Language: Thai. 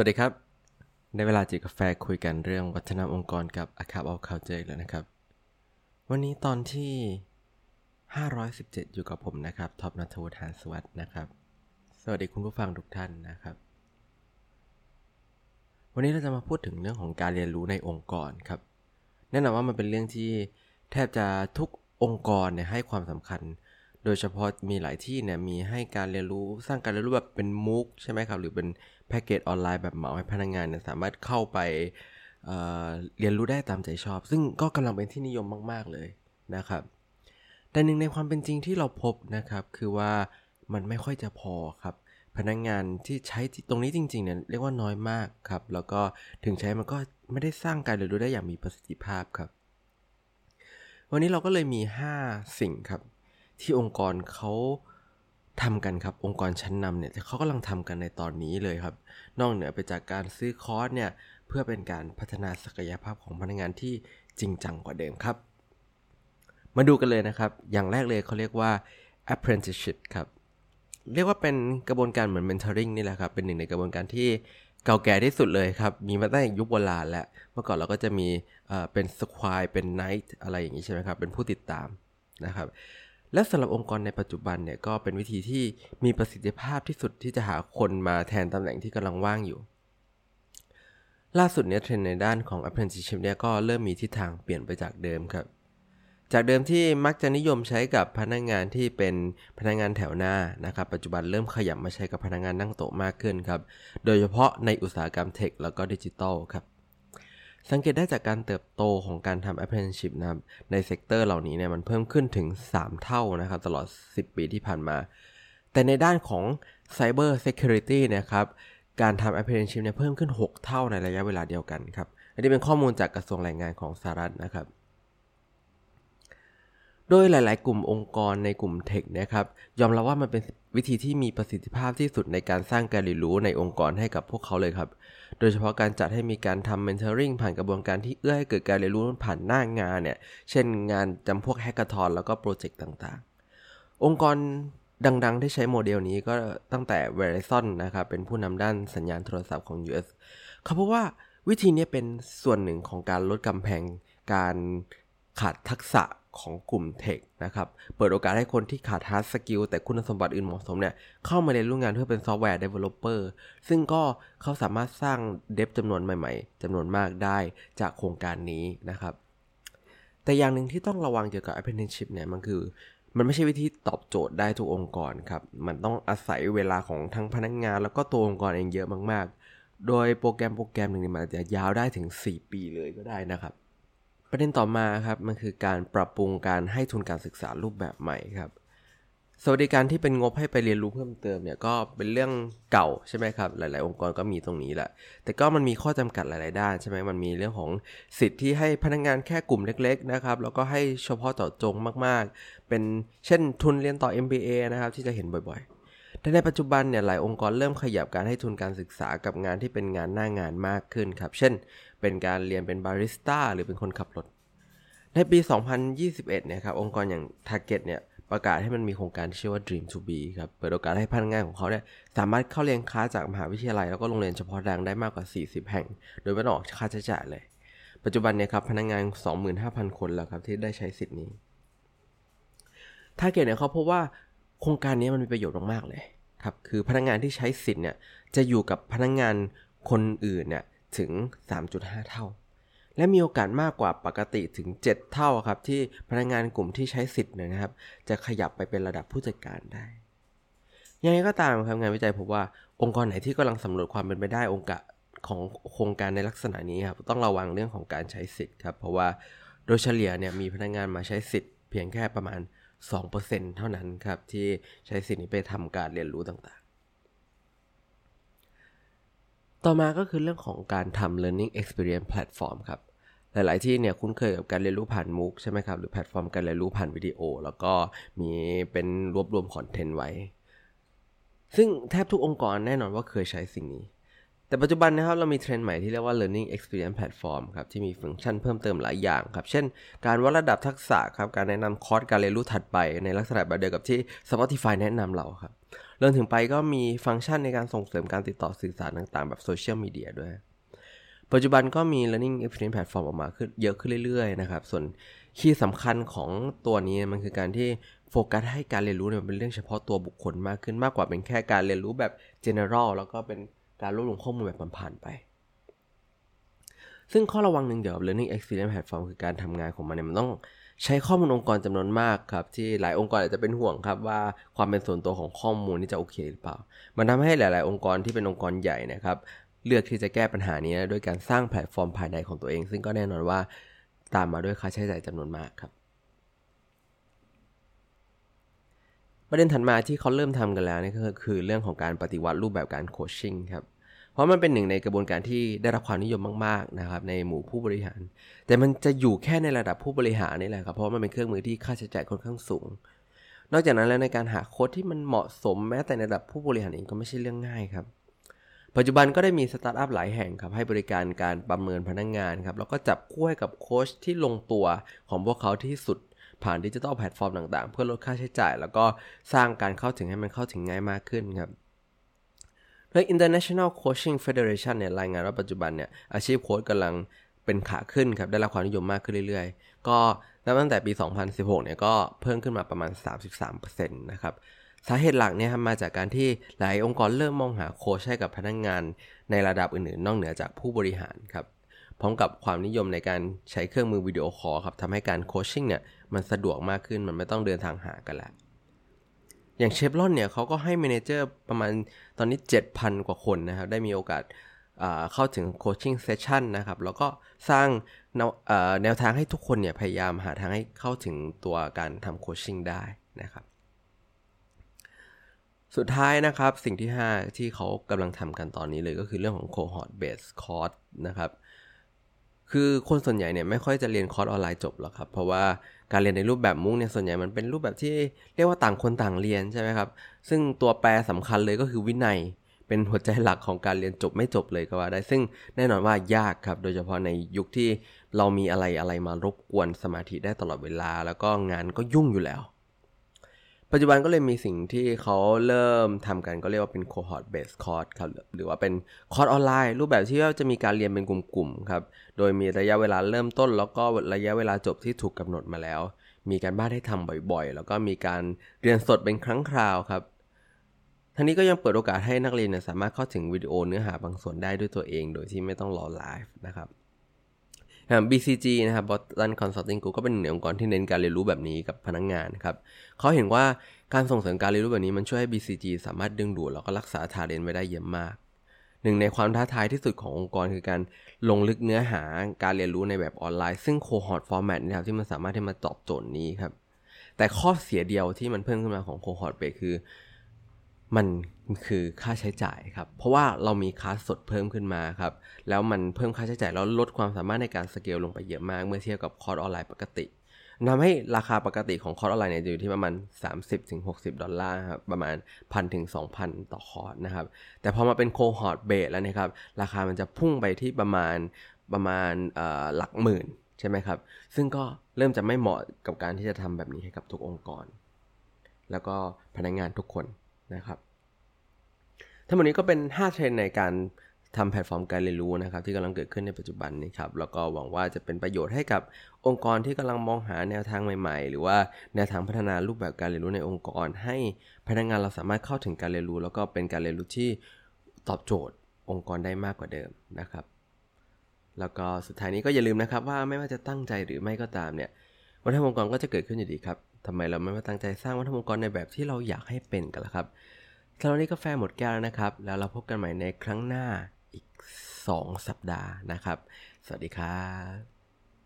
วัสดีครับ ในเวลาจิบกาแฟคุยกันเรื่องวัฒนธรรมองค์กรกับ a c a p of Culture แล้วนะครับ วันนี้ตอนที่ 517 อยู่กับผมนะครับท็อปนัทวุฒิหานสวัสดนะครับ สวัสดีคุณผู้ฟังทุกท่านนะครับ วันนี้เราจะมาพูดถึงเรื่องของการเรียนรู้ในองค์กรครับแน่นอนว่ามันเป็นเรื่องที่แทบจะทุกองค์กรเนี่ยให้ความสำคัญ ดยเฉพาะมีหลายที่เนี่ยมีให้การเรียนรู้สร้างการเรียนรู้แบบเป็นมุกใช่ไหมครับ หรือเป็นแพ็กเกจออนไลน์แบบเหมาให้พนักงงานเนี่ยสามารถเข้าไปเเรียนรู้ได้ตามใจชอบ ซึ่งก็กำลังเป็นที่นิยมมาก ๆเลยนะครับ แต่หนึ่งในความเป็นจริงที่เราพบนะครับ คือว่ามันไม่ค่อยจะพอครับ พนักงงานที่ใช้ตรงนี้จริงๆเนี่ยเรียกว่าน้อยมากครับ แล้วก็ถึงใช้มันก็ไม่ได้สร้างการเรียนรู้ได้อย่างมีประสิทธิภาพครับ วันนี้เราก็เลยมี 5 สิ่งครับ ที่องค์กรเขาทำกันครับองค์กรชั้นนำเนี่ยเขากำลังทำกันในตอนนี้เลยครับ นอกเหนือไปจากการซื้อคอร์สเนี่ยเพื่อเป็นการพัฒนาศักยภาพของพนักงานที่จริงจังกว่าเดิมครับ มาดูกันเลยนะครับ อย่างแรกเลยเขาเรียกว่า apprenticeship ครับ เรียกว่าเป็นกระบวนการเหมือน mentoring นี่แหละครับ เป็นหนึ่งในกระบวนการที่เก่าแก่ที่สุดเลยครับ มีมาตั้งแต่ยุคโบราณแล้ว เมื่อก่อนเราก็จะมีเป็นสควายเป็นไนท์อะไรอย่างนี้ใช่ไหมครับ เป็นผู้ติดตามนะครับ และสำหรับองค์กรในปัจจุบันเนี่ยก็เป็นวิธีที่มีประสิทธิภาพที่สุดที่จะหาคนมาแทนตำแหน่งที่กำลังว่างอยู่ ล่าสุดเนี่ยเทรนในด้านของ apprenticeship เนี่ยก็เริ่มมีทิศทางเปลี่ยนไปจากเดิมครับ จากเดิมที่มักจะนิยมใช้กับพนักงงานที่เป็นพนักงงานแถวหน้านะครับ ปัจจุบันเริ่มขยับมาใช้กับพนักงงานนั่งโต๊ะมากขึ้นครับ โดยเฉพาะในอุตสาหกรรมเทคแล้วก็ดิจิทัลครับ สังเกตได้จากการเติบโตของการทำ apprenticeship นะครับใน sector เหล่านี้เนี่ยมันเพิ่มขึ้นถึง 3 เท่านะครับตลอด 10 ปีที่ผ่านมา แต่ในด้านของ cyber security นะครับการทำ apprenticeship เนี่ยเพิ่มขึ้น 6 เท่าในระยะเวลาเดียวกันครับอันนี้เป็นข้อมูลจากกระทรวงแรงงานของสหรัฐนะครับ โดยหลาย ๆ กลุ่มองค์กรในกลุ่ม tech นะครับยอมรับว่ามันเป็นวิธีที่มีประสิทธิภาพที่สุดในการสร้างการเรียนรู้ในองค์กรให้กับพวกเขาเลยครับ โดยเฉพาะการจัดให้มีการทำ mentoring ผ่านกระบวนการที่เอื้อให้เกิดการเรียนรู้ผ่านหน้างานเนี่ย เช่นงานจำพวก hackathon แล้วก็โปรเจกต์ต่าง ๆ องค์กรดัง ๆ ที่ใช้โมเดลนี้ก็ตั้งแต่ Verizon นะครับ เป็นผู้นำด้านสัญญาณโทรศัพท์ของ US เขาพบว่าวิธีนี้เป็นส่วนหนึ่งของการลดกำแพงการขาดทักษะ ของกลุ่ม tech นะครับ เปิดโอกาสให้คนที่ขาด hard skill แต่คุณสมบัติอื่นเหมาะสมเนี่ย เข้ามาเรียนรู้งานเพื่อเป็น software developer ซึ่งก็เขาสามารถสร้าง dev จำนวนใหม่ๆจำนวนมากได้จากโครงการนี้นะครับ แต่อย่างหนึ่งที่ต้องระวังเกี่ยวกับ apprenticeship เนี่ยมันคือมันไม่ใช่วิธีตอบโจทย์ได้ทุกองค์กรครับ มันต้องอาศัยเวลาของทั้งพนักงาน แล้วก็ตัวองค์กรเองเยอะมากๆ โดยโปรแกรมโปรแกรมหนึ่งมันจะยาวได้ถึง 4 ปีเลยก็ได้นะครับ ประเด็นต่อมาครับมันคือการปรับปรุงการให้ทุนการศึกษารูปแบบใหม่ครับ สวัสดิการที่เป็นงบให้ไปเรียนรู้เพิ่มเติมเนี่ยก็เป็นเรื่องเก่าใช่ไหมครับ หลาย ๆ องค์กรก็มีตรงนี้แหละ แต่ก็มันมีข้อจำกัดหลาย ๆ ด้านใช่ไหมมันมีเรื่องของสิทธิ์ที่ให้พนักงงานแค่กลุ่มเล็ก ๆ นะครับ แล้วก็ให้เฉพาะเจาะจงมาก ๆ เป็นเช่นทุนเรียนต่อ MBA นะครับที่จะเห็นบ่อย ๆ แต่ในปัจจุบันเนี่ยหลายองค์กรเริ่มขยับการให้ทุนการศึกษากับงานที่เป็นงานหน้างานมากขึ้นครับ เช่น เป็นการเรียนเป็นบาริสต้าหรือเป็นคนขับรถ ในปี 2021 เนี่ยครับองค์กรอย่าง Target เนี่ยประกาศให้มันมีโครงการที่ชื่อว่า Dream to Be ครับเปิดโอกาสให้พนักงานของเขาเนี่ยสามารถเข้าเรียนคลาสจากมหาวิทยาลัย แล้วก็โรงเรียนเฉพาะทางได้มากกว่า 40 แห่ง โดยไม่ต้องออกค่าใช้จ่ายเลย ปัจจุบันเนี่ยครับพนักงาน 25,000 คนแล้วครับที่ได้ใช้สิทธิ์นี้ Target เนี่ยเขาพบว่า โครงการนี้มันมีประโยชน์มากๆเลยครับ คือพนักงานที่ใช้สิทธิ์เนี่ยจะอยู่กับพนักงานคนอื่นเนี่ยถึง 3.5 เท่า และมีโอกาสมากกว่าปกติถึง 7 เท่าครับที่พนักงานกลุ่มที่ใช้สิทธิ์เนี่ยนะครับ จะขยับไปเป็นระดับผู้จัดการได้ ยังไงก็ตามครับงานวิจัยพบว่าองค์กรไหนที่กำลังสำรวจความเป็นไปได้องค์กะของโครงการในลักษณะนี้ครับต้องระวังเรื่องของการใช้สิทธิ์ครับเพราะว่าโดยเฉลี่ยเนี่ยมีพนักงานมาใช้สิทธิ์เพียงแค่ประมาณ 2%เท่านั้นครับ ที่ใช้สิทธิ์นี้ไปทำการเรียนรู้ต่างๆ ต่อมาก็คือเรื่องของการทำ learning experience platform ครับ หลาย ๆ ที่เนี่ยคุ้นเคยกับการเรียนรู้ผ่าน MOOC ใช่ไหมครับ หรือแพลตฟอร์มการเรียนรู้ผ่านวิดีโอ แล้วก็มีเป็นรวบรวมคอนเทนต์ไว้ ซึ่งแทบทุกองค์กรแน่นอนว่าเคยใช้สิ่งนี้ แต่ปัจจุบันนะครับเรามีเทรนด์ใหม่ที่เรียกว่า learning experience platform ครับที่มีฟังก์ชันเพิ่มเติมหลายอย่างครับ เช่น การวัดระดับทักษะครับการแนะนำคอร์สการเรียนรู้ถัดไปในลักษณะแบบเดียวกับที่ Spotify แนะนำเราครับเรื่องถึงไปก็มีฟังก์ชันในการส่งเสริมการติดต่อสื่อสารต่างๆ แบบโซเชียลมีเดียด้วย ปัจจุบันก็มี learning experience platform ออกมาขึ้นเยอะขึ้นเรื่อยๆนะครับส่วนคีย์สำคัญของตัวนี้มันคือการที่โฟกัสให้การเรียนรู้เนี่ยเป็นเรื่องเฉพาะตัวบุคคลมากขึ้นมากกว่าเป็นแค่การเรียนรู้แบบ general แล้วก็เป็น การรวบรวมข้อมูลแบบผ่านๆไป ซึ่งข้อระวังหนึ่งเกี่ยวกับ learning experience platform คือการทำงานของมันเนี่ยมันต้องใช้ข้อมูลองค์กรจำนวนมากครับ ที่หลายองค์กรอาจจะเป็นห่วงครับว่าความเป็นส่วนตัวของข้อมูลนี่จะโอเคหรือเปล่า มันทำให้หลาย ๆ องค์กรที่เป็นองค์กรใหญ่นะครับเลือกที่จะแก้ปัญหานี้ด้วยการสร้างแพลตฟอร์มภายในของตัวเอง ซึ่งก็แน่นอนว่าตามมาด้วยค่าใช้จ่ายจำนวนมากครับ ประเด็นถัดมาที่เขาเริ่มทำกันแล้วนี่ก็คือเรื่องของการปฏิวัติรูปแบบการโคชชิ่งครับเพราะมันเป็นหนึ่งในกระบวนการที่ได้รับความนิยมมากๆนะครับในหมู่ผู้บริหาร แต่มันจะอยู่แค่ในระดับผู้บริหารนี่แหละครับเพราะมันเป็นเครื่องมือที่ค่าใช้จ่ายค่อนข้างสูง นอกจากนั้นแล้วในการหาโค้ชที่มันเหมาะสมแม้แต่ในระดับผู้บริหารเองก็ไม่ใช่เรื่องง่ายครับปัจจุบันก็ได้มีสตาร์ทอัพหลายแห่งครับให้บริการการประเมินพนักงานครับแล้วก็จับคู่ให้กับโค้ชที่ลงตัวของพวกเขาที่สุด ผ่านดิจิทัลแพลตฟอร์มต่างๆ เพื่อลดค่าใช้จ่าย แล้วก็สร้างการเข้าถึงให้มันเข้าถึงง่ายมากขึ้นครับโดย International Coaching Federation เนี่ยรายงานว่าปัจจุบันเนี่ยอาชีพโค้ชกำลังเป็นขาขึ้นครับได้รับความนิยมมากขึ้นเรื่อยๆ ก็นับตั้งแต่ปี 2016 เนี่ยก็เพิ่มขึ้นมาประมาณ 33%นะครับสาเหตุหลักเนี่ยมาจากการที่หลายองค์กรเริ่มมองหาโค้ชให้กับพนักงานในระดับอื่นๆ นอกเหนือจากผู้บริหารครับ พร้อมกับความนิยมในการใช้เครื่องมือวิดีโอคอลครับทำให้การ coaching เนี่ยมันสะดวกมากขึ้นมันไม่ต้องเดินทางหากันแล้วอย่างเชฟรอนเนี่ยเขาก็ให้ manager ประมาณตอนนี้ 7,000 กว่าคนนะครับ ได้มีโอกาสเข้าถึง coaching session นะครับ แล้วก็สร้างแนวทางให้ทุกคนเนี่ยพยายามหาทางให้เข้าถึงตัวการทำโคชชิ่งได้นะครับ สุดท้ายนะครับสิ่งที่ 5 ที่เขากำลังทำกันตอนนี้เลยก็คือเรื่องของ cohort based course นะครับ คือคนส่วนใหญ่เนี่ยไม่ค่อยจะเรียนคอร์สออนไลน์จบหรอกครับ เพราะว่าการเรียนในรูปแบบมุ้งเนี่ยส่วนใหญ่มันเป็นรูปแบบที่เรียกว่าต่างคนต่างเรียนใช่ไหมครับ ซึ่งตัวแปรสำคัญเลยก็คือวินัย เป็นหัวใจหลักของการเรียนจบไม่จบเลยก็ว่าได้ ซึ่งแน่นอนว่ายากครับ โดยเฉพาะในยุคที่เรามีอะไรอะไรมารบกวนสมาธิได้ตลอดเวลา แล้วก็งานก็ยุ่งอยู่แล้ว ปัจจุบันก็เลยมีสิ่งที่เขาเริ่มทำกันก็เรียกว่าเป็น cohort based course ครับหรือว่าเป็นคอร์สออนไลน์ รูปแบบที่ว่าจะมีการเรียนเป็นกลุ่มๆครับโดยมีระยะเวลาเริ่มต้น แล้วก็ระยะเวลาจบที่ถูกกำหนดมาแล้ว มีการบ้านให้ทำบ่อยๆ แล้วก็มีการเรียนสดเป็นครั้งคราวครับทั้งนี้ก็ยังเปิดโอกาสให้นักเรียนสามารถเข้าถึงวิดีโอเนื้อหาบางส่วนได้ด้วยตัวเอง โดยที่ไม่ต้องรอไลฟ์นะครับ BCG นะครับ Boston Consulting Group ก็เป็นหนึ่งองค์กรที่เน้นการเรียนรู้แบบนี้กับพนักงงานครับเขาเห็นว่าการส่งเสริมการเรียนรู้แบบนี้มันช่วยให้ BCG สามารถดึงดูดแล้วก็รักษาทาเลนไว้ได้เยอะมาก หนึ่งในความท้าทายที่สุดขององค์กรคือการลงลึกเนื้อหาการเรียนรู้ในแบบออนไลน์ ซึ่ง cohort format นะครับที่มันสามารถที่มาตอบโจทย์นี้ครับแต่ข้อเสียเดียวที่มันเพิ่มขึ้นมาของ cohort-based คือ มันคือค่าใช้จ่ายครับ เพราะว่าเรามีคลาสสดเพิ่มขึ้นมาครับ แล้วมันเพิ่มค่าใช้จ่ายแล้วลดความสามารถในการสเกลลงไปเยอะมาก เมื่อเทียบกับคอร์สออนไลน์ปกติทำให้ราคาปกติของคอร์สออนไลน์เนี่ยอยู่ที่ประมาณ 30-60 ดอลลาร์ครับประมาณพันถึง2,000 ต่อคอร์สนะครับ แต่พอมาเป็น cohort-based แล้วนะครับ ราคามันจะพุ่งไปที่ประมาณประมาณหลักหมื่นใช่ไหมครับ ซึ่งก็เริ่มจะไม่เหมาะกับการที่จะทำแบบนี้ให้กับทุกองค์กร แล้วก็พนักงงานทุกคน นะครับทั้งหมดนี้ก็เป็น 5 เทรนในการทำแพลตฟอร์มการเรียนรู้นะครับที่กำลังเกิดขึ้นในปัจจุบันนี้ครับแล้วก็หวังว่าจะเป็นประโยชน์ให้กับองค์กรที่กำลังมองหาแนวทางใหม่ๆ หรือว่าแนวทางพัฒนารูปแบบการเรียนรู้ในองค์กร ให้พนักงานเราสามารถเข้าถึงการเรียนรู้ แล้วก็เป็นการเรียนรู้ที่ตอบโจทย์องค์กรได้มากกว่าเดิมนะครับ แล้วก็สุดท้ายนี้ก็อย่าลืมนะครับว่าไม่ว่าจะตั้งใจหรือไม่ก็ตามเนี่ยวัฒนธรรมองค์กรก็จะเกิดขึ้นอยู่ดีครับ ทำไมเราไม่มาตั้งใจสร้างวัฒนธรรมองค์กรในแบบที่เราอยากให้เป็นกันล่ะครับสำหรับนี้กาแฟหมดแก้วแล้วนะครับ แล้วเราพบกันใหม่ในครั้งหน้าอีก 2 สัปดาห์นะครับ สวัสดีครับ